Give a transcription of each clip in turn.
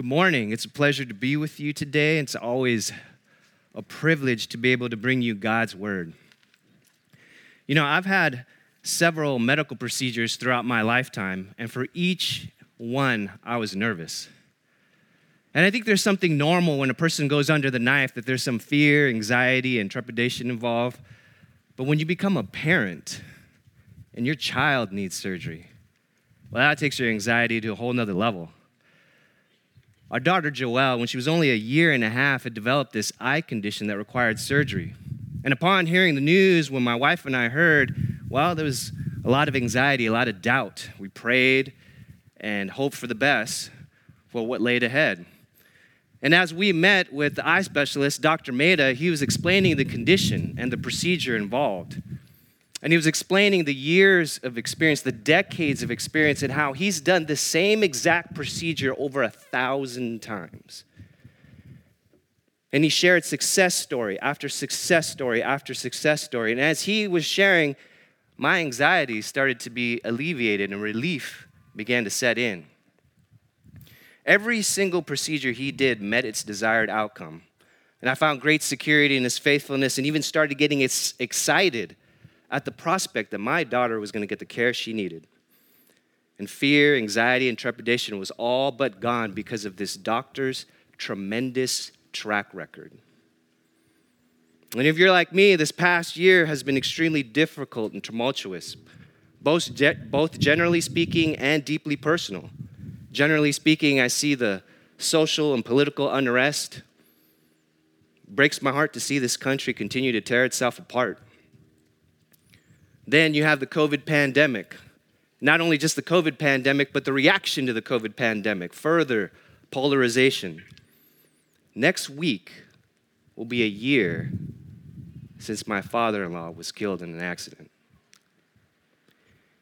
Good morning. It's a pleasure to be with you today. It's always a privilege to be able to bring you God's word. You know, I've had several medical procedures throughout my lifetime, and for each one, I was nervous. And I think there's something normal when a person goes under the knife that there's some fear, anxiety, and trepidation involved. But when you become a parent and your child needs surgery, well, that takes your anxiety to a whole nother level. Our daughter Joelle, when she was only a year and a half, had developed this eye condition that required surgery. And upon hearing the news, when my wife and I heard, well, there was a lot of anxiety, a lot of doubt. We prayed and hoped for the best for what laid ahead. And as we met with the eye specialist, Dr. Maida, he was explaining the condition and the procedure involved. And he was explaining the years of experience, the decades of experience, and how he's done the same exact procedure over a thousand times. And he shared success story after success story after success story. And as he was sharing, my anxiety started to be alleviated and relief began to set in. Every single procedure he did met its desired outcome. And I found great security in his faithfulness and even started getting excited at the prospect that my daughter was going to get the care she needed. And fear, anxiety, and trepidation was all but gone because of this doctor's tremendous track record. And if you're like me, this past year has been extremely difficult and tumultuous, both, both generally speaking and deeply personal. Generally speaking, I see the social and political unrest. Breaks my heart to see this country continue to tear itself apart. Then you have the COVID pandemic. Not only just the COVID pandemic, but the reaction to the COVID pandemic, further polarization. Next week will be a year since my father in law was killed in an accident.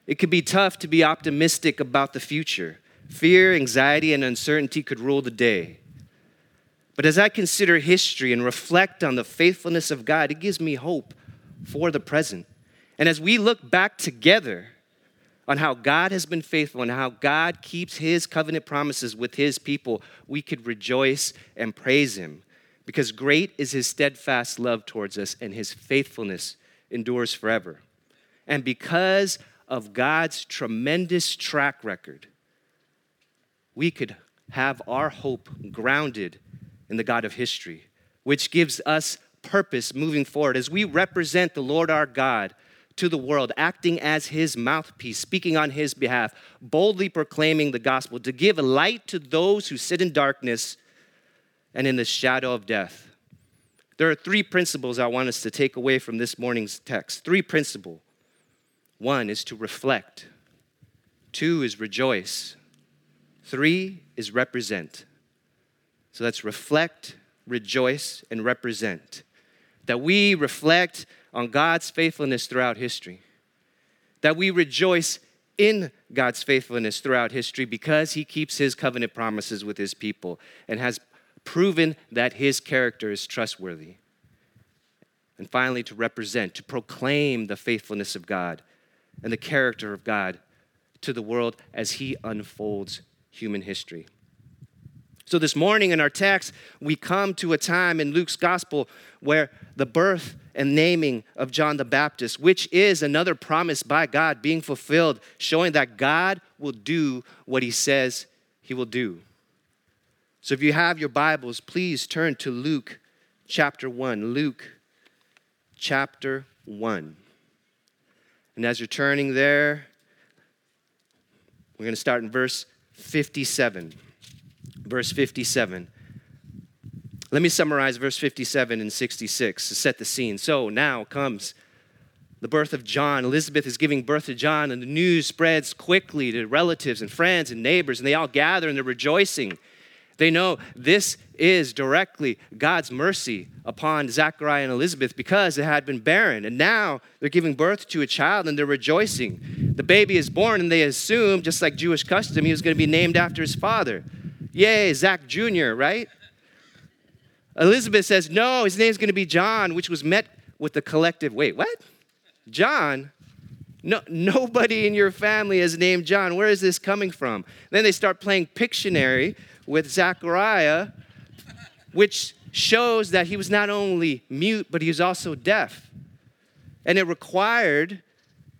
It could be tough to be optimistic about the future. Fear, anxiety, and uncertainty could rule the day. But as I consider history and reflect on the faithfulness of God, it gives me hope for the present. And as we look back together on how God has been faithful and how God keeps his covenant promises with his people, we could rejoice and praise him because great is his steadfast love towards us and his faithfulness endures forever. And because of God's tremendous track record, we could have our hope grounded in the God of history, which gives us purpose moving forward as we represent the Lord our God to the world, acting as his mouthpiece, speaking on his behalf, boldly proclaiming the gospel, to give light to those who sit in darkness and in the shadow of death. There are three principles I want us to take away from this morning's text. Three principles. One is to reflect, two is rejoice, three is represent. So let's reflect, rejoice, and represent. That we reflect on God's faithfulness throughout history. That we rejoice in God's faithfulness throughout history because he keeps his covenant promises with his people and has proven that his character is trustworthy. And finally, to represent, to proclaim the faithfulness of God and the character of God to the world as he unfolds human history. So, this morning in our text, we come to a time in Luke's gospel where the birth and naming of John the Baptist, which is another promise by God being fulfilled, showing that God will do what he says he will do. So, if you have your Bibles, please turn to Luke chapter 1. Luke chapter 1. And as you're turning there, we're going to start in verse 57 verse 57. Let me summarize verse 57 and 66 to set the scene. So now comes the birth of John. Elizabeth is giving birth to John, and the news spreads quickly to relatives and friends and neighbors, and they all gather and they're rejoicing. They know this is directly God's mercy upon Zachariah and Elizabeth because they had been barren. And now they're giving birth to a child and they're rejoicing. The baby is born, and they assume, just like Jewish custom, he was going to be named after his father. Yay, Zach Jr., right? Elizabeth says, no, his name's going to be John, which was met with the collective, wait, what? John? No, nobody in your family is named John. Where is this coming from? Then they start playing Pictionary with Zachariah, which shows that he was not only mute, but he was also deaf. And it required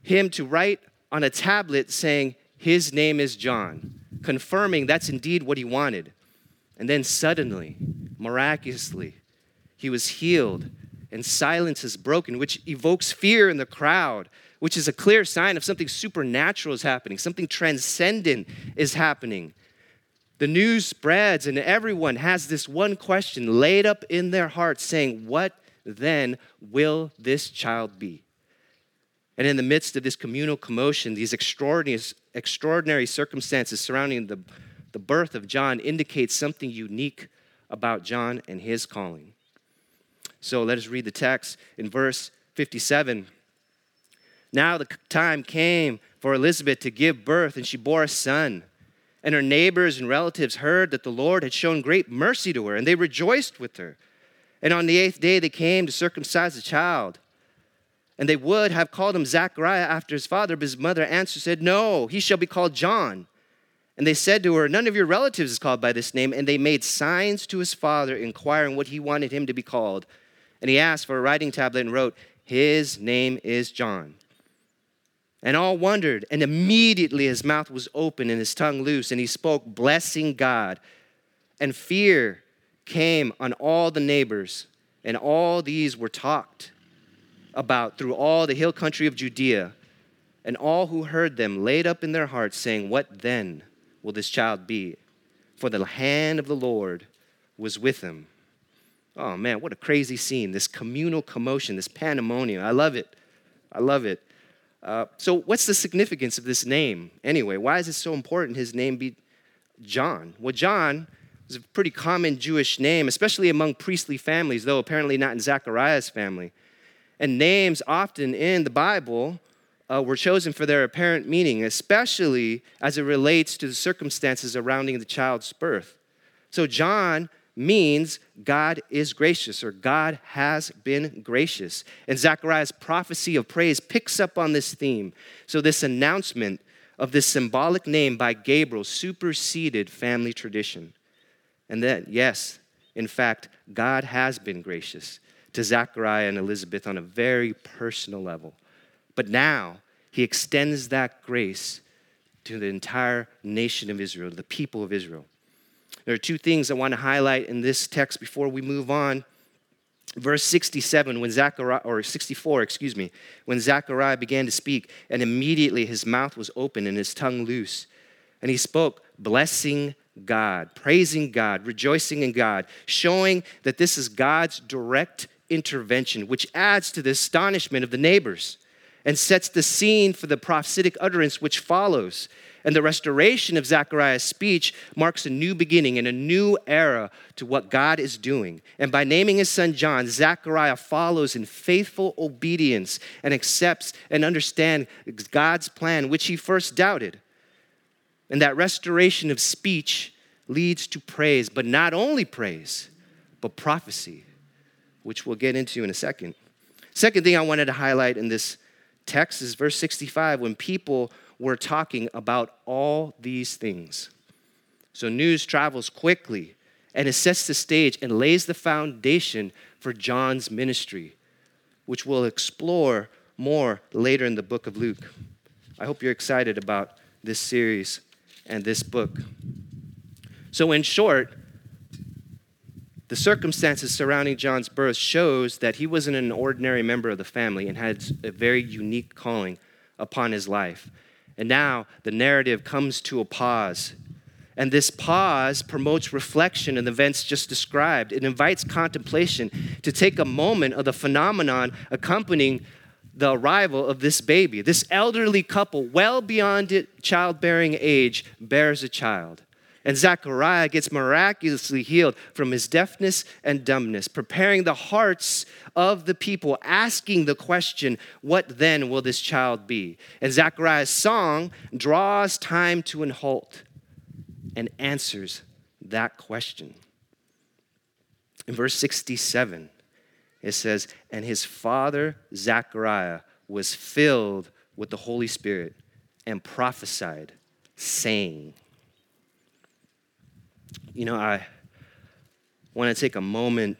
him to write on a tablet saying, His name is John, confirming that's indeed what he wanted. And then suddenly, miraculously, he was healed and silence is broken, which evokes fear in the crowd, which is a clear sign of something supernatural is happening, something transcendent is happening. The news spreads, and everyone has this one question laid up in their heart saying, What then will this child be? And in the midst of this communal commotion, these extraordinary, extraordinary circumstances surrounding the, the birth of John indicate something unique about John and his calling. So let us read the text in verse 57. Now the time came for Elizabeth to give birth, and she bore a son. And her neighbors and relatives heard that the Lord had shown great mercy to her, and they rejoiced with her. And on the eighth day they came to circumcise the child. And they would have called him Zachariah after his father, but his mother answered, said, No, he shall be called John. And they said to her, None of your relatives is called by this name. And they made signs to his father, inquiring what he wanted him to be called. And he asked for a writing tablet and wrote, His name is John. And all wondered, and immediately his mouth was open and his tongue loose, and he spoke, blessing God. And fear came on all the neighbors, and all these were talked about through all the hill country of Judea. And all who heard them laid up in their hearts, saying, What then will this child be? For the hand of the Lord was with him. Oh man, what a crazy scene. This communal commotion, this pandemonium. I love it. I love it. Uh, so, what's the significance of this name anyway? Why is it so important his name be John? Well, John is a pretty common Jewish name, especially among priestly families, though apparently not in Zechariah's family. And names often in the Bible uh, were chosen for their apparent meaning, especially as it relates to the circumstances surrounding the child's birth. So, John means God is gracious or God has been gracious. And Zechariah's prophecy of praise picks up on this theme. So, this announcement of this symbolic name by Gabriel superseded family tradition. And then, yes, in fact, God has been gracious to Zechariah and Elizabeth on a very personal level. But now, he extends that grace to the entire nation of Israel, the people of Israel. There are two things I want to highlight in this text before we move on. Verse 67, when Zechariah, or 64, excuse me, when Zechariah began to speak, and immediately his mouth was open and his tongue loose. And he spoke, blessing God, praising God, rejoicing in God, showing that this is God's direct intervention, which adds to the astonishment of the neighbors and sets the scene for the prophetic utterance which follows. And the restoration of Zechariah's speech marks a new beginning and a new era to what God is doing. And by naming his son John, Zechariah follows in faithful obedience and accepts and understands God's plan, which he first doubted. And that restoration of speech leads to praise, but not only praise, but prophecy, which we'll get into in a second. Second thing I wanted to highlight in this text is verse 65 when people we're talking about all these things. So news travels quickly and it sets the stage and lays the foundation for John's ministry, which we'll explore more later in the book of Luke. I hope you're excited about this series and this book. So, in short, the circumstances surrounding John's birth shows that he wasn't an ordinary member of the family and had a very unique calling upon his life. And now the narrative comes to a pause. And this pause promotes reflection in the events just described. It invites contemplation to take a moment of the phenomenon accompanying the arrival of this baby. This elderly couple, well beyond childbearing age, bears a child. And Zechariah gets miraculously healed from his deafness and dumbness, preparing the hearts of the people, asking the question, What then will this child be? And Zechariah's song draws time to an halt and answers that question. In verse 67, it says, And his father Zechariah was filled with the Holy Spirit and prophesied, saying, you know, I want to take a moment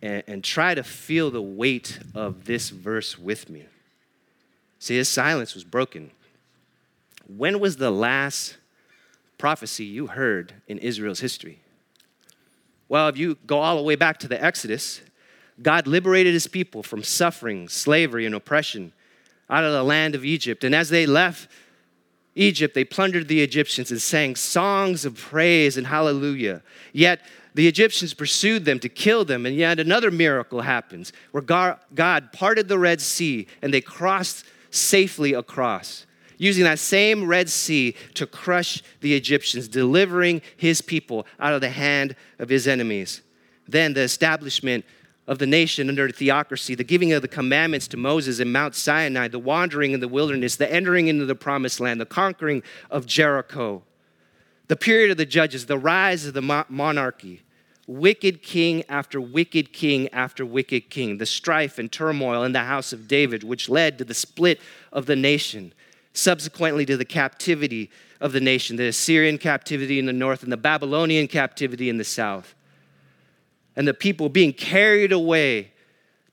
and, and try to feel the weight of this verse with me. See, his silence was broken. When was the last prophecy you heard in Israel's history? Well, if you go all the way back to the Exodus, God liberated his people from suffering, slavery, and oppression out of the land of Egypt. And as they left Egypt, they plundered the Egyptians and sang songs of praise and hallelujah. Yet the Egyptians pursued them to kill them, and yet another miracle happens where God parted the Red Sea and they crossed safely across, using that same Red Sea to crush the Egyptians, delivering his people out of the hand of his enemies. Then the establishment of the nation under theocracy, the giving of the commandments to Moses in Mount Sinai, the wandering in the wilderness, the entering into the promised land, the conquering of Jericho, the period of the judges, the rise of the monarchy, wicked king after wicked king after wicked king, the strife and turmoil in the house of David, which led to the split of the nation, subsequently to the captivity of the nation, the Assyrian captivity in the north and the Babylonian captivity in the south, and the people being carried away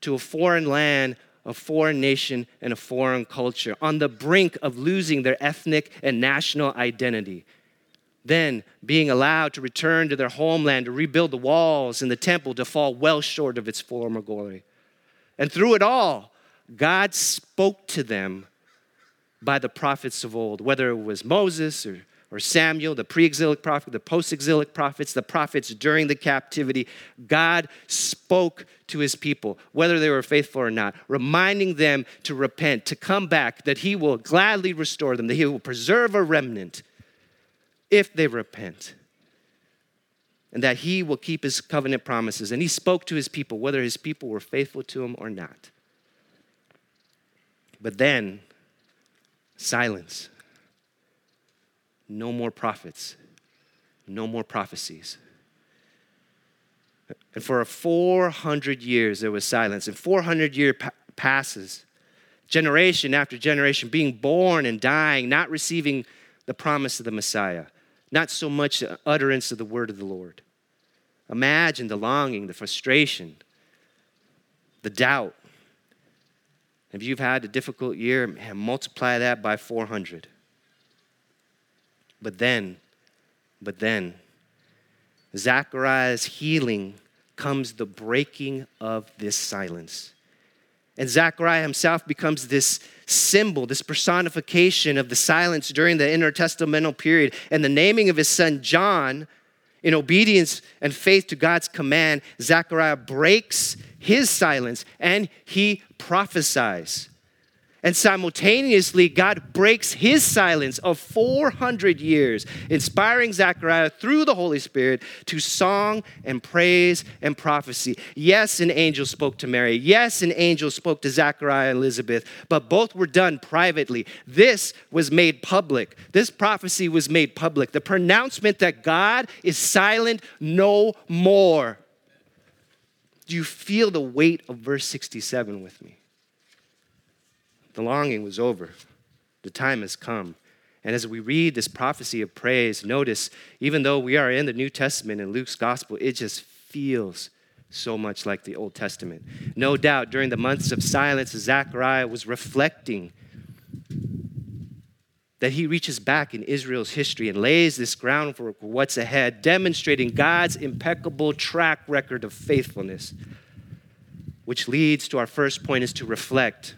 to a foreign land. A foreign nation and a foreign culture on the brink of losing their ethnic and national identity then being allowed to return to their homeland to rebuild the walls and the temple to fall well short of its former glory. And through it all, God spoke to them by the prophets of old, whether it was Moses or, or Samuel, the pre exilic prophet, the post exilic prophets, the prophets during the captivity. God spoke to his people, whether they were faithful or not, reminding them to repent, to come back, that he will gladly restore them, that he will preserve a remnant if they repent. And that he will keep his covenant promises. And he spoke to his people, whether his people were faithful to him or not. But then, silence. No more prophets, no more prophecies. And for a 400 years, there was silence. And 400 year pa- passes, generation after generation, being born and dying, not receiving the promise of the Messiah not so much the utterance of the word of the Lord. Imagine the longing, the frustration, the doubt. If you've had a difficult year, man, multiply that by 400. But then, but then, Zechariah's healing comes the breaking of this silence. And Zechariah himself becomes this symbol, this personification of the silence during the intertestamental period. And the naming of his son John, in obedience and faith to God's command, Zechariah breaks his silence and he prophesies. And simultaneously, God breaks his silence of 400 years, inspiring Zechariah through the Holy Spirit to song and praise and prophecy. Yes, an angel spoke to Mary. Yes, an angel spoke to Zechariah and Elizabeth, but both were done privately. This was made public. This prophecy was made public. The pronouncement that God is silent no more. Do you feel the weight of verse 67 with me? The longing was over. The time has come. And as we read this prophecy of praise, notice, even though we are in the New Testament in Luke's gospel, it just feels so much like the Old Testament. No doubt, during the months of silence, Zechariah was reflecting that he reaches back in Israel's history and lays this groundwork for what's ahead, demonstrating God's impeccable track record of faithfulness, which leads to our first point is to reflect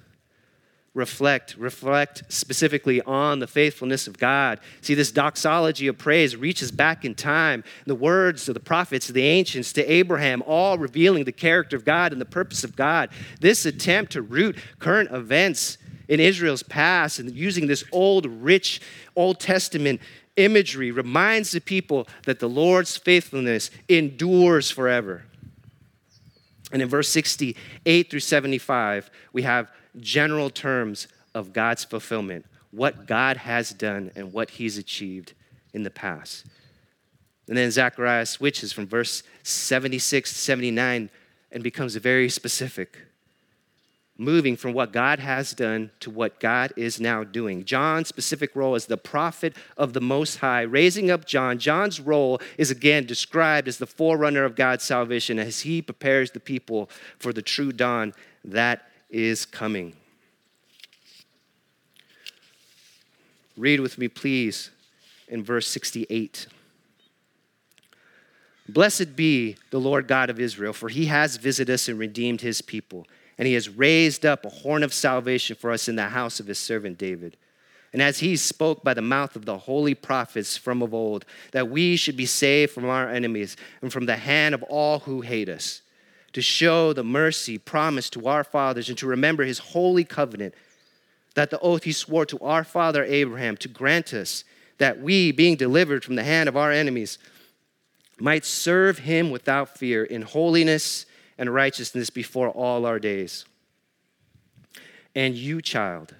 reflect, reflect specifically on the faithfulness of God. See, this doxology of praise reaches back in time. The words of the prophets, the ancients, to Abraham, all revealing the character of God and the purpose of God. This attempt to root current events in Israel's past and using this old, rich Old Testament imagery reminds the people that the Lord's faithfulness endures forever. And in verse 68 through 75, we have general terms of God's fulfillment, what God has done and what he's achieved in the past. And then Zechariah switches from verse 76 to 79 and becomes very specific. moving from what God has done to what God is now doing. John's specific role as the prophet of the Most High, raising up John. John's role is again described as the forerunner of God's salvation as he prepares the people for the true dawn that is coming. Read with me, please, in verse 68. Blessed be the Lord God of Israel, for he has visited us and redeemed his people and he has raised up a horn of salvation for us in the house of his servant David. And as he spoke by the mouth of the holy prophets from of old, that we should be saved from our enemies and from the hand of all who hate us, to show the mercy promised to our fathers and to remember his holy covenant, that the oath he swore to our father Abraham to grant us that we, being delivered from the hand of our enemies, might serve him without fear in holiness and righteousness before all our days. And you, child,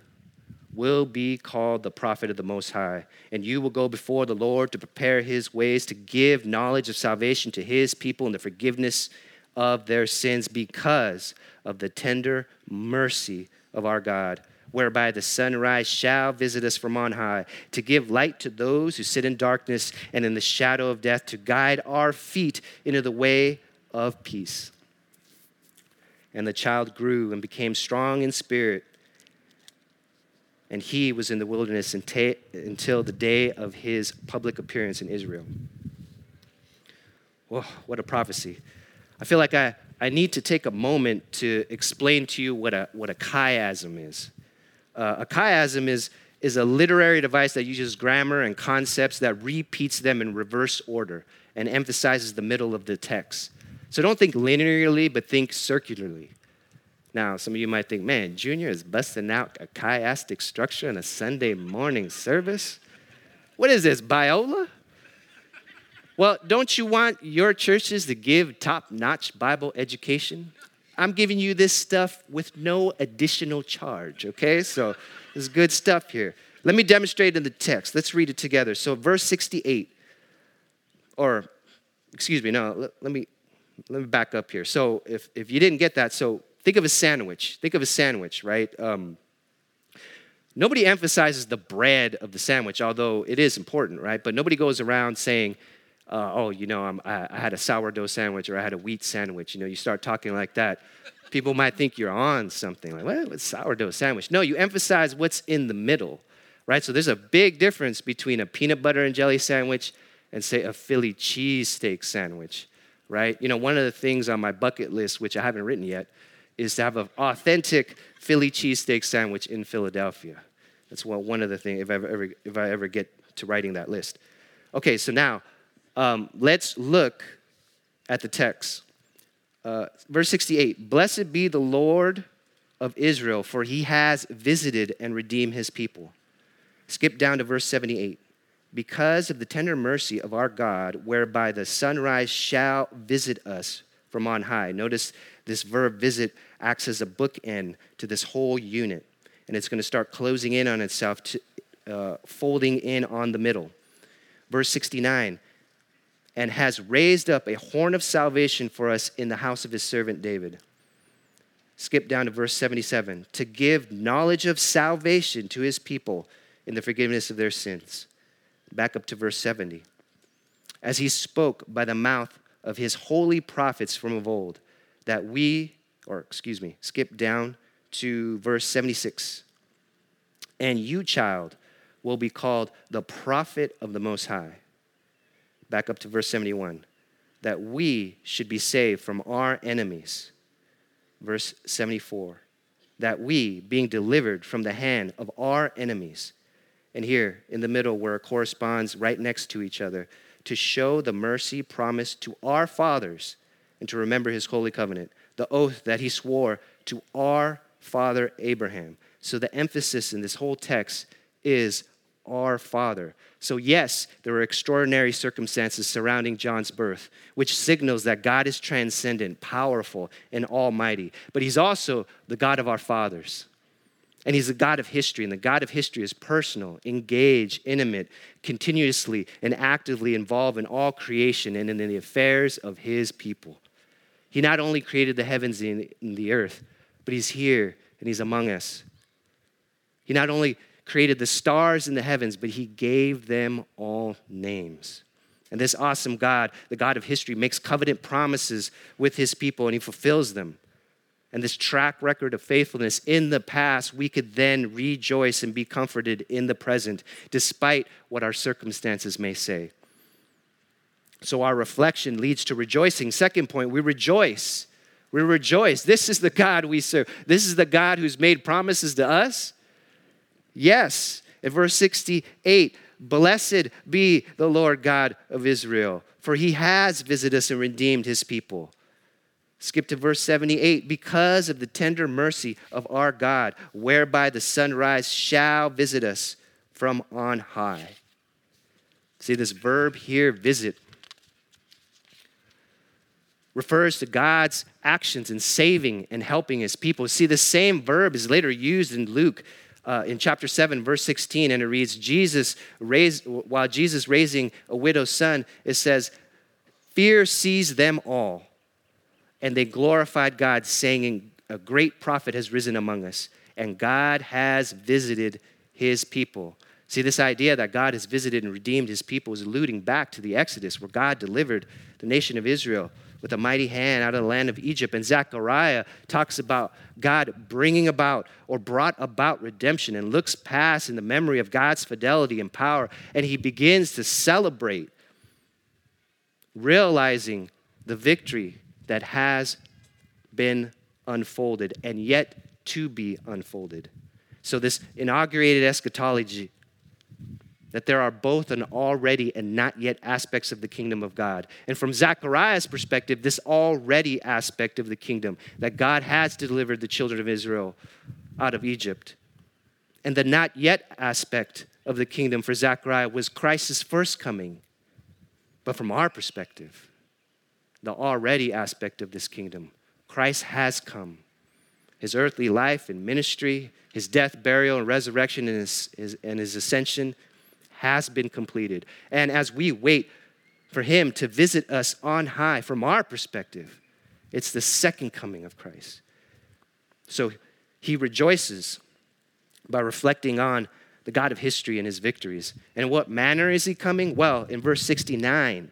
will be called the prophet of the Most High, and you will go before the Lord to prepare his ways, to give knowledge of salvation to his people and the forgiveness of their sins because of the tender mercy of our God, whereby the sunrise shall visit us from on high, to give light to those who sit in darkness and in the shadow of death, to guide our feet into the way of peace. And the child grew and became strong in spirit. And he was in the wilderness until the day of his public appearance in Israel. Whoa, what a prophecy. I feel like I, I need to take a moment to explain to you what a, what a chiasm is. Uh, a chiasm is, is a literary device that uses grammar and concepts that repeats them in reverse order and emphasizes the middle of the text. So don't think linearly, but think circularly. Now, some of you might think, man, Junior is busting out a chiastic structure in a Sunday morning service. What is this, Biola? Well, don't you want your churches to give top notch Bible education? I'm giving you this stuff with no additional charge, okay? So this is good stuff here. Let me demonstrate in the text. Let's read it together. So, verse 68, or excuse me, no, let, let me let me back up here. So if, if you didn't get that, so think of a sandwich. Think of a sandwich, right? Um, nobody emphasizes the bread of the sandwich, although it is important, right? But nobody goes around saying, uh, oh, you know, I'm, I, I had a sourdough sandwich or I had a wheat sandwich. You know, you start talking like that. People might think you're on something like, what? What's sourdough sandwich? No, you emphasize what's in the middle, right? So there's a big difference between a peanut butter and jelly sandwich and, say, a Philly cheesesteak sandwich right? You know, one of the things on my bucket list, which I haven't written yet, is to have an authentic Philly cheesesteak sandwich in Philadelphia. That's one of the things, if I ever, if I ever get to writing that list. Okay, so now um, let's look at the text. Uh, verse 68 Blessed be the Lord of Israel, for he has visited and redeemed his people. Skip down to verse 78 because of the tender mercy of our God, whereby the sunrise shall visit us from on high. Notice this verb visit acts as a bookend to this whole unit, and it's going to start closing in on itself, to, uh, folding in on the middle. Verse 69 and has raised up a horn of salvation for us in the house of his servant David. Skip down to verse 77 to give knowledge of salvation to his people in the forgiveness of their sins Back up to verse 70. As he spoke by the mouth of his holy prophets from of old, that we, or excuse me, skip down to verse 76. And you, child, will be called the prophet of the Most High. Back up to verse 71. That we should be saved from our enemies. Verse 74. That we, being delivered from the hand of our enemies, and here in the middle, where it corresponds right next to each other, to show the mercy promised to our fathers and to remember his holy covenant, the oath that he swore to our father Abraham. So the emphasis in this whole text is our Father. So, yes, there were extraordinary circumstances surrounding John's birth, which signals that God is transcendent, powerful, and almighty. But He's also the God of our fathers. And he's the God of history, and the God of history is personal, engaged, intimate, continuously and actively involved in all creation and in the affairs of his people. He not only created the heavens and the earth, but he's here and He's among us. He not only created the stars in the heavens, but He gave them all names. And this awesome God, the God of history, makes covenant promises with His people and He fulfills them. And this track record of faithfulness in the past, we could then rejoice and be comforted in the present, despite what our circumstances may say. So our reflection leads to rejoicing. Second point, we rejoice. We rejoice. This is the God we serve. This is the God who's made promises to us. Yes. In verse 68, blessed be the Lord God of Israel, for he has visited us and redeemed his people. Skip to verse 78 because of the tender mercy of our God, whereby the sunrise shall visit us from on high. See this verb here, visit, refers to God's actions in saving and helping his people. See, the same verb is later used in Luke uh, in chapter 7, verse 16, and it reads, Jesus raised, while Jesus raising a widow's son, it says, Fear seized them all, and they glorified God, saying, A great prophet has risen among us, and God has visited his people. See, this idea that God has visited and redeemed his people is alluding back to the Exodus, where God delivered the nation of Israel with a mighty hand out of the land of Egypt. And Zechariah talks about God bringing about or brought about redemption and looks past in the memory of God's fidelity and power. And he begins to celebrate, realizing the victory that has been unfolded and yet to be unfolded. So, this inaugurated eschatology that there are both an already and not yet aspects of the kingdom of God. And from Zechariah's perspective, this already aspect of the kingdom, that God has delivered the children of Israel out of Egypt. And the not yet aspect of the kingdom for Zechariah was Christ's first coming. But from our perspective, the already aspect of this kingdom, Christ has come. His earthly life and ministry, his death, burial, and resurrection, and his, his, and his ascension has been completed. And as we wait for him to visit us on high, from our perspective, it's the second coming of Christ. So he rejoices by reflecting on the God of history and his victories. And in what manner is he coming? Well, in verse 69,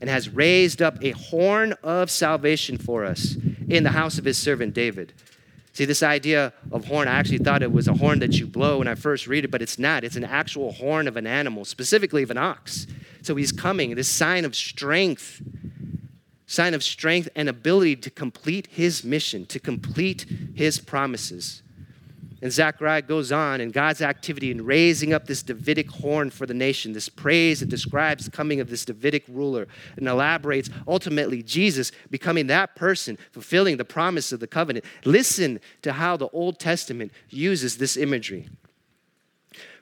and has raised up a horn of salvation for us in the house of his servant David. See, this idea of horn, I actually thought it was a horn that you blow when I first read it, but it's not. It's an actual horn of an animal, specifically of an ox. So he's coming, this sign of strength, sign of strength and ability to complete his mission, to complete his promises. And Zechariah goes on, and God's activity in raising up this Davidic horn for the nation, this praise that describes the coming of this Davidic ruler, and elaborates ultimately Jesus becoming that person, fulfilling the promise of the covenant. Listen to how the Old Testament uses this imagery.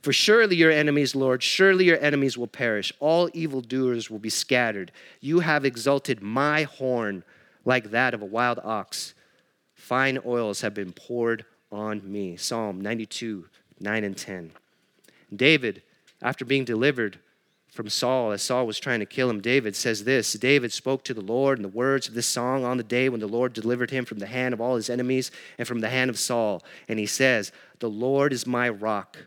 For surely your enemies, Lord, surely your enemies will perish. All evildoers will be scattered. You have exalted my horn like that of a wild ox. Fine oils have been poured on me. Psalm 92, 9 and 10. David, after being delivered from Saul, as Saul was trying to kill him, David says this David spoke to the Lord in the words of this song on the day when the Lord delivered him from the hand of all his enemies and from the hand of Saul. And he says, The Lord is my rock,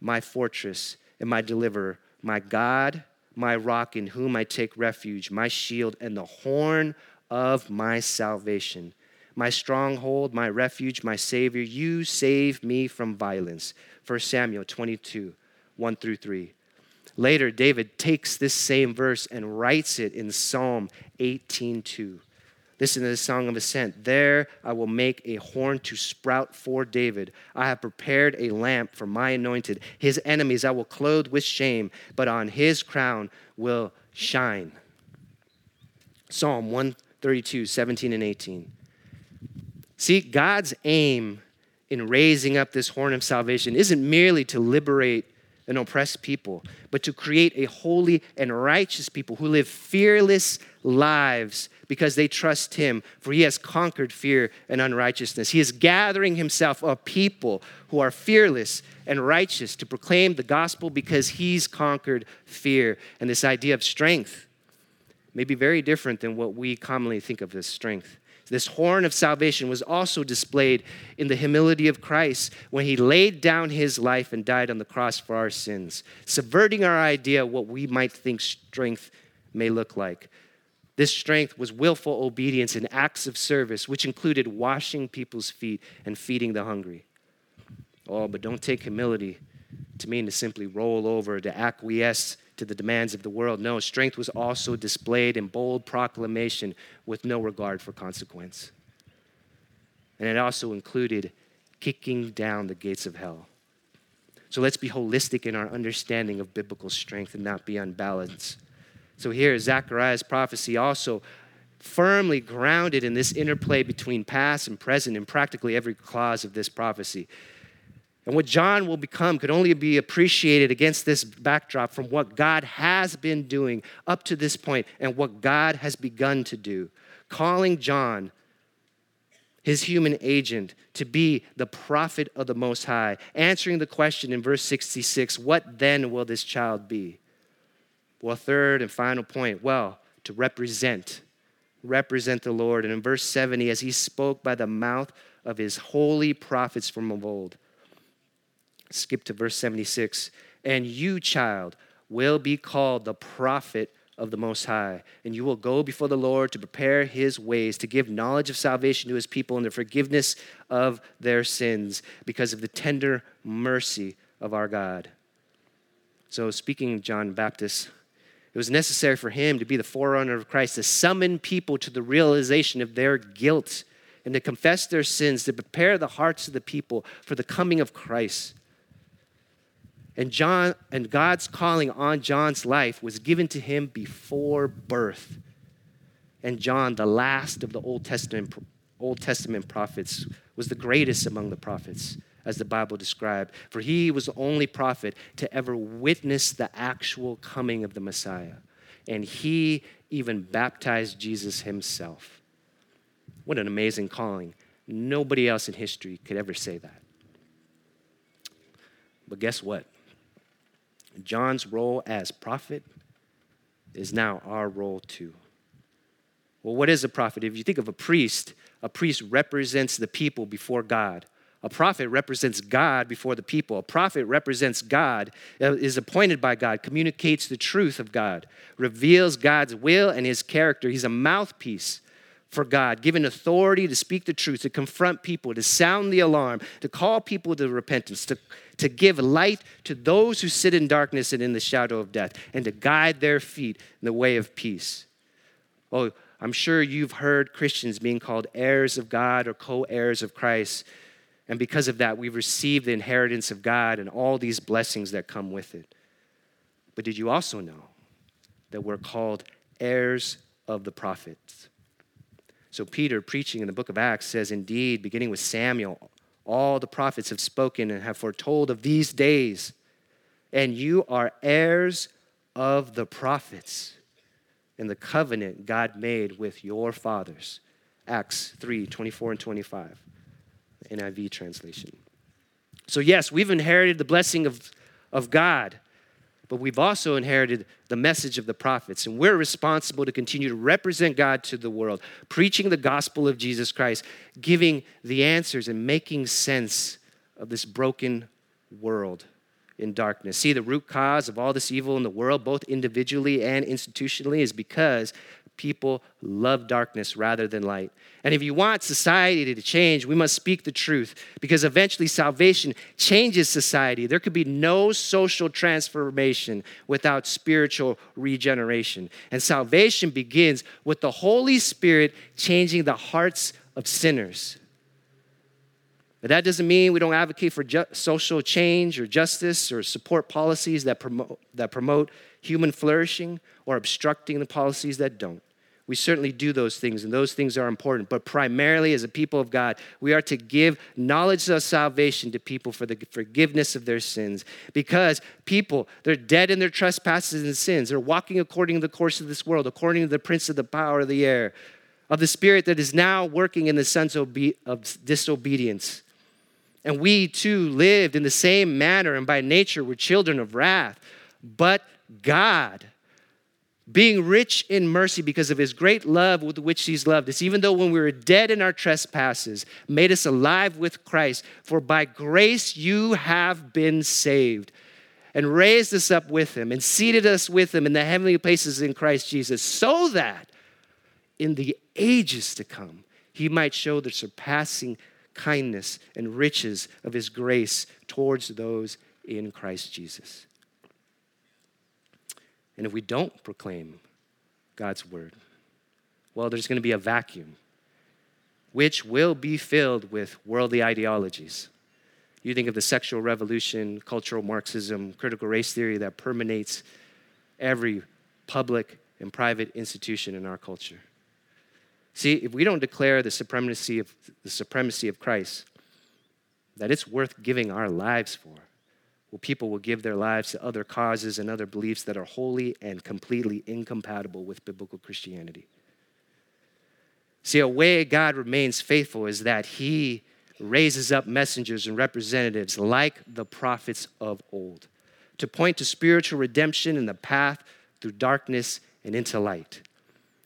my fortress, and my deliverer, my God, my rock in whom I take refuge, my shield, and the horn of my salvation my stronghold, my refuge, my Savior. You save me from violence. 1 Samuel 22, 1 through 3. Later, David takes this same verse and writes it in Psalm 18:2. Listen to the song of ascent. There I will make a horn to sprout for David. I have prepared a lamp for my anointed. His enemies I will clothe with shame, but on his crown will shine. Psalm 132, 17 and 18. See, God's aim in raising up this horn of salvation isn't merely to liberate an oppressed people, but to create a holy and righteous people who live fearless lives because they trust Him, for He has conquered fear and unrighteousness. He is gathering Himself a people who are fearless and righteous to proclaim the gospel because He's conquered fear and this idea of strength may be very different than what we commonly think of as strength. This horn of salvation was also displayed in the humility of Christ when he laid down his life and died on the cross for our sins, subverting our idea what we might think strength may look like. This strength was willful obedience and acts of service, which included washing people's feet and feeding the hungry. Oh, but don't take humility to mean to simply roll over, to acquiesce to the demands of the world. No, strength was also displayed in bold proclamation with no regard for consequence. And it also included kicking down the gates of hell. So let's be holistic in our understanding of biblical strength and not be unbalanced. So here, Zechariah's prophecy also firmly grounded in this interplay between past and present in practically every clause of this prophecy. And what John will become could only be appreciated against this backdrop from what God has been doing up to this point and what God has begun to do. Calling John, his human agent, to be the prophet of the Most High, answering the question in verse 66 what then will this child be? Well, third and final point well, to represent, represent the Lord. And in verse 70, as he spoke by the mouth of his holy prophets from of old, skip to verse 76. And you, child, will be called the prophet of the Most High, and you will go before the Lord to prepare his ways, to give knowledge of salvation to his people and the forgiveness of their sins because of the tender mercy of our God. So, speaking of John Baptist, it was necessary for him to be the forerunner of Christ, to summon people to the realization of their guilt and to confess their sins, to prepare the hearts of the people for the coming of Christ. And John and God's calling on John's life was given to him before birth. And John, the last of the Old Testament Old Testament prophets, was the greatest among the prophets, as the Bible described, for he was the only prophet to ever witness the actual coming of the Messiah. And he even baptized Jesus himself. What an amazing calling. Nobody else in history could ever say that. But guess what? John's role as prophet is now our role too. Well, what is a prophet? If you think of a priest, a priest represents the people before God. A prophet represents God before the people. A prophet represents God, uh, is appointed by God, communicates the truth of God, reveals God's will and his character. He's a mouthpiece for God, given authority to speak the truth, to confront people, to sound the alarm, to call people to repentance, to, to give light to those who sit in darkness and in the shadow of death, and to guide their feet in the way of peace. Oh, I'm sure you've heard Christians being called heirs of God or co heirs of Christ. And because of that, we've received the inheritance of God and all these blessings that come with it. But did you also know that we're called heirs of the prophets? So, Peter, preaching in the book of Acts, says, Indeed, beginning with Samuel, all the prophets have spoken and have foretold of these days, and you are heirs of the prophets in the covenant God made with your fathers. Acts 3 24 and 25, NIV translation. So, yes, we've inherited the blessing of, of God but we've also inherited the message of the prophets, and we're responsible to continue to represent God to the world, preaching the gospel of Jesus Christ, giving the answers and making sense of this broken world in darkness. See, the root cause of all this evil in the world, both individually and institutionally, is because people love darkness rather than light. And if you want society to change, we must speak the truth because eventually salvation changes society. There could be no social transformation without spiritual regeneration. And salvation begins with the Holy Spirit changing the hearts of sinners. But that doesn't mean we don't advocate for ju- social change or justice or support policies that promote, that promote human flourishing or obstructing the policies that don't. We certainly do those things, and those things are important. But primarily, as a people of God, we are to give knowledge of salvation to people for the forgiveness of their sins. Because people, they're dead in their trespasses and sins. They're walking according to the course of this world, according to the prince of the power of the air, of the spirit that is now working in the sons of disobedience. And we too lived in the same manner, and by nature were children of wrath. But God, being rich in mercy because of his great love with which he's loved us, even though when we were dead in our trespasses, made us alive with Christ. For by grace you have been saved, and raised us up with him, and seated us with him in the heavenly places in Christ Jesus, so that in the ages to come he might show the surpassing kindness and riches of his grace towards those in Christ Jesus. And if we don't proclaim God's word, well, there's going to be a vacuum, which will be filled with worldly ideologies. You think of the sexual revolution, cultural Marxism, critical race theory that permeates every public and private institution in our culture. See, if we don't declare the supremacy of the supremacy of Christ, that it's worth giving our lives for, well, people will give their lives to other causes and other beliefs that are wholly and completely incompatible with biblical Christianity. See, a way God remains faithful is that He raises up messengers and representatives like the prophets of old to point to spiritual redemption and the path through darkness and into light.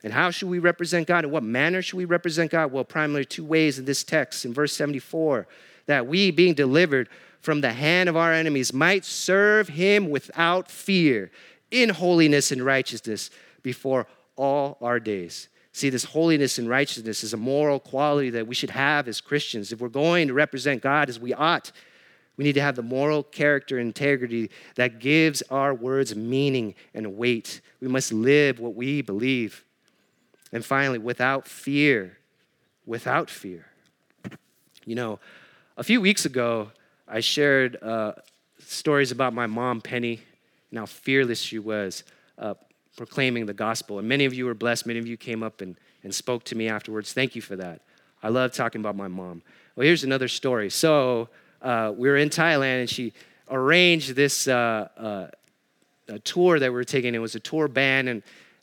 And how should we represent God? In what manner should we represent God? Well, primarily two ways in this text. In verse 74, that we, being delivered from the hand of our enemies, might serve him without fear in holiness and righteousness before all our days. See, this holiness and righteousness is a moral quality that we should have as Christians. If we're going to represent God as we ought, we need to have the moral character and integrity that gives our words meaning and weight. We must live what we believe. And finally, without fear, without fear. You know, a few weeks ago, I shared uh, stories about my mom, Penny, and how fearless she was uh, proclaiming the gospel. And many of you were blessed. Many of you came up and, and spoke to me afterwards. Thank you for that. I love talking about my mom. Well, here's another story. So, uh, we were in Thailand, and she arranged this uh, uh, tour that we were taking. It was a tour band, and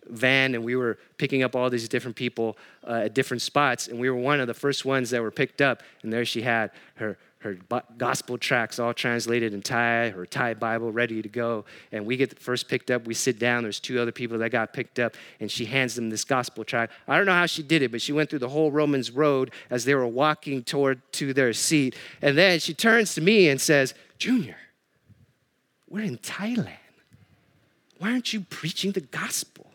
van and we were picking up all these different people uh, at different spots and we were one of the first ones that were picked up and there she had her her gospel tracks all translated in Thai, her Thai Bible ready to go. And we get first picked up, we sit down, there's two other people that got picked up, and she hands them this gospel track. I don't know how she did it, but she went through the whole Romans road as they were walking toward to their seat. And then she turns to me and says, Junior, we're in Thailand. Why aren't you preaching the gospel?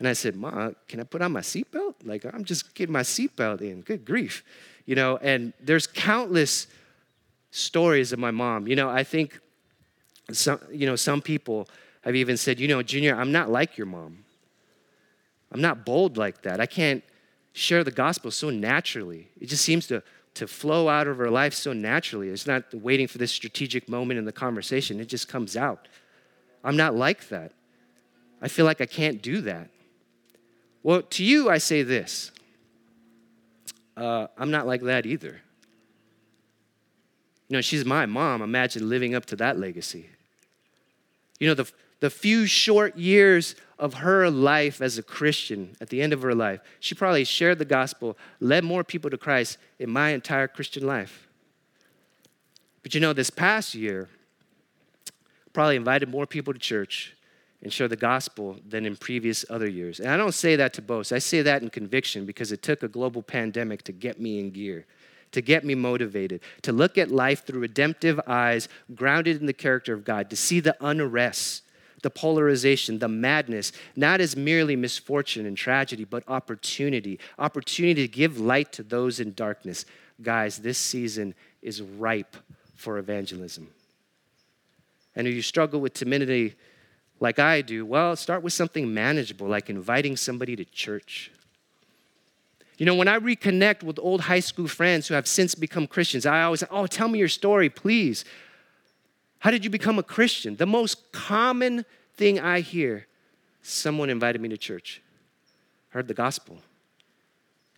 And I said, Ma, can I put on my seatbelt? Like, I'm just getting my seatbelt in. Good grief. You know, and there's countless stories of my mom. You know, I think some, you know, some people have even said, you know, Junior, I'm not like your mom. I'm not bold like that. I can't share the gospel so naturally. It just seems to, to flow out of her life so naturally. It's not waiting for this strategic moment in the conversation, it just comes out. I'm not like that. I feel like I can't do that. Well, to you, I say this uh, I'm not like that either. You know, she's my mom. Imagine living up to that legacy. You know, the, the few short years of her life as a Christian, at the end of her life, she probably shared the gospel, led more people to Christ in my entire Christian life. But you know, this past year, probably invited more people to church, and share the gospel than in previous other years. And I don't say that to boast. I say that in conviction because it took a global pandemic to get me in gear, to get me motivated, to look at life through redemptive eyes, grounded in the character of God, to see the unrest, the polarization, the madness, not as merely misfortune and tragedy, but opportunity, opportunity to give light to those in darkness. Guys, this season is ripe for evangelism. And if you struggle with timidity, like I do, well, start with something manageable, like inviting somebody to church. You know, when I reconnect with old high school friends who have since become Christians, I always say, Oh, tell me your story, please. How did you become a Christian? The most common thing I hear someone invited me to church, heard the gospel,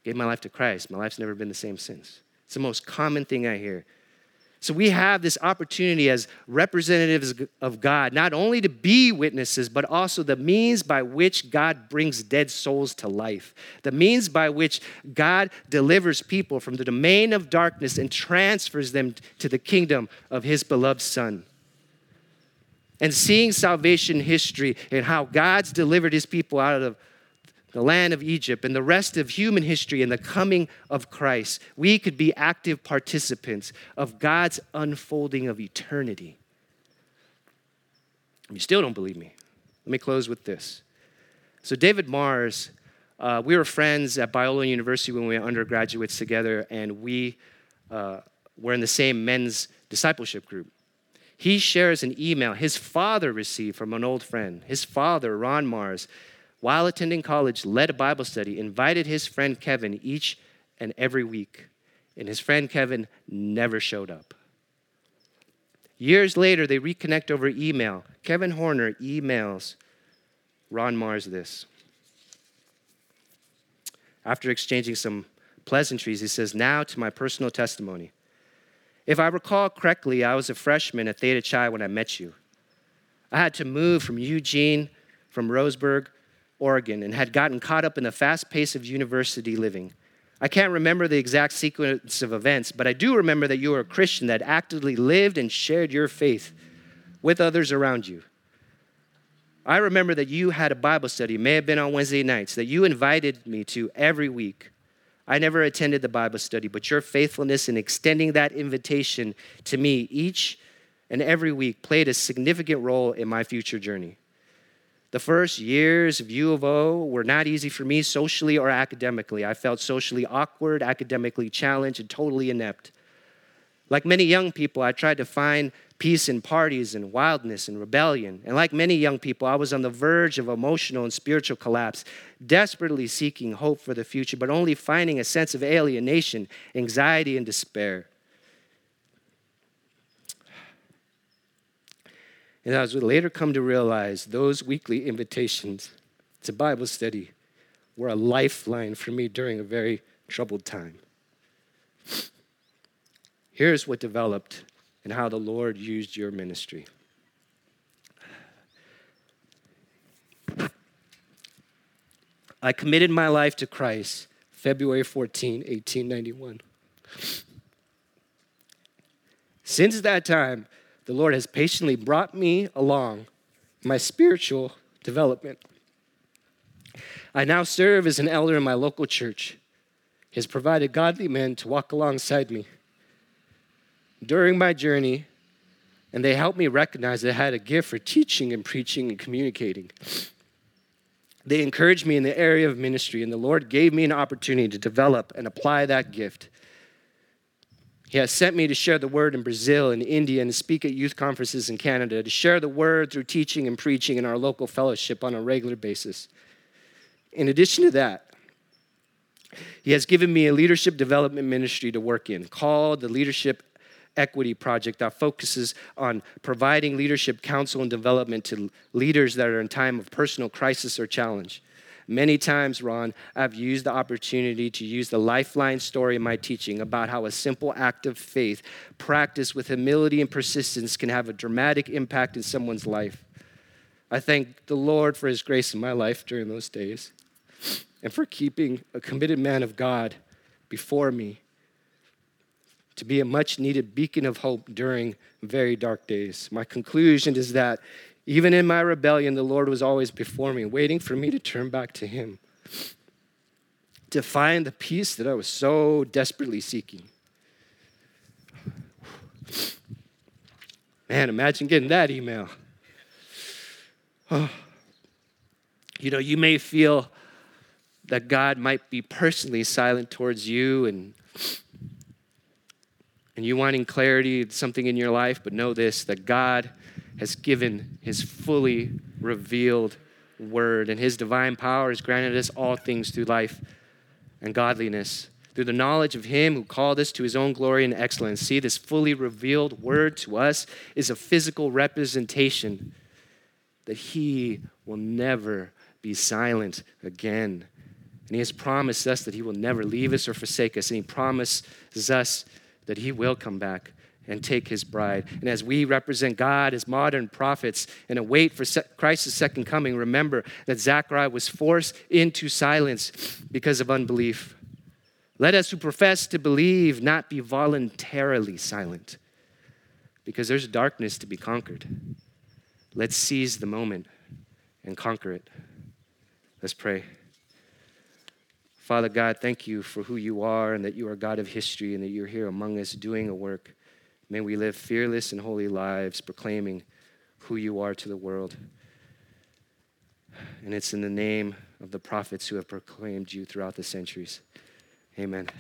gave my life to Christ. My life's never been the same since. It's the most common thing I hear. So we have this opportunity as representatives of God, not only to be witnesses, but also the means by which God brings dead souls to life, the means by which God delivers people from the domain of darkness and transfers them to the kingdom of his beloved Son. and seeing salvation history and how God's delivered his people out of the land of Egypt and the rest of human history and the coming of Christ, we could be active participants of God's unfolding of eternity. You still don't believe me. Let me close with this. So, David Mars, uh, we were friends at Biola University when we were undergraduates together, and we uh, were in the same men's discipleship group. He shares an email his father received from an old friend. His father, Ron Mars, while attending college, led a Bible study, invited his friend Kevin each and every week, and his friend Kevin never showed up. Years later, they reconnect over email. Kevin Horner emails Ron Mars this. After exchanging some pleasantries, he says, Now to my personal testimony. If I recall correctly, I was a freshman at Theta Chi when I met you. I had to move from Eugene, from Roseburg, Oregon, and had gotten caught up in the fast pace of university living. I can't remember the exact sequence of events, but I do remember that you were a Christian that actively lived and shared your faith with others around you. I remember that you had a Bible study, may have been on Wednesday nights, that you invited me to every week. I never attended the Bible study, but your faithfulness in extending that invitation to me each and every week played a significant role in my future journey. The first years of U of O were not easy for me socially or academically. I felt socially awkward, academically challenged, and totally inept. Like many young people, I tried to find peace in parties and wildness and rebellion. And like many young people, I was on the verge of emotional and spiritual collapse, desperately seeking hope for the future, but only finding a sense of alienation, anxiety, and despair. And as we later come to realize, those weekly invitations to Bible study were a lifeline for me during a very troubled time. Here's what developed and how the Lord used your ministry. I committed my life to Christ February 14, 1891. Since that time, the Lord has patiently brought me along my spiritual development. I now serve as an elder in my local church. He has provided godly men to walk alongside me during my journey, and they helped me recognize that I had a gift for teaching and preaching and communicating. They encouraged me in the area of ministry, and the Lord gave me an opportunity to develop and apply that gift. He has sent me to share the word in Brazil and India and to speak at youth conferences in Canada, to share the word through teaching and preaching in our local fellowship on a regular basis. In addition to that, he has given me a leadership development ministry to work in called the Leadership Equity Project that focuses on providing leadership counsel and development to leaders that are in time of personal crisis or challenge. Many times, Ron, I've used the opportunity to use the lifeline story in my teaching about how a simple act of faith, practiced with humility and persistence, can have a dramatic impact in someone's life. I thank the Lord for His grace in my life during those days and for keeping a committed man of God before me to be a much needed beacon of hope during very dark days. My conclusion is that even in my rebellion, the Lord was always before me, waiting for me to turn back to Him, to find the peace that I was so desperately seeking. Man, imagine getting that email. Oh. You know, you may feel that God might be personally silent towards you and and you wanting clarity, something in your life, but know this that God has given his fully revealed word, and his divine power has granted us all things through life and godliness. Through the knowledge of him who called us to his own glory and excellence. See, this fully revealed word to us is a physical representation that he will never be silent again. And he has promised us that he will never leave us or forsake us. And he promises us that he will come back and take his bride. And as we represent God as modern prophets and await for Christ's second coming, remember that Zechariah was forced into silence because of unbelief. Let us who profess to believe not be voluntarily silent because there's darkness to be conquered. Let's seize the moment and conquer it. Let's pray. Father God, thank you for who you are and that you are God of history and that you're here among us doing a work. May we live fearless and holy lives, proclaiming who you are to the world. And it's in the name of the prophets who have proclaimed you throughout the centuries. Amen.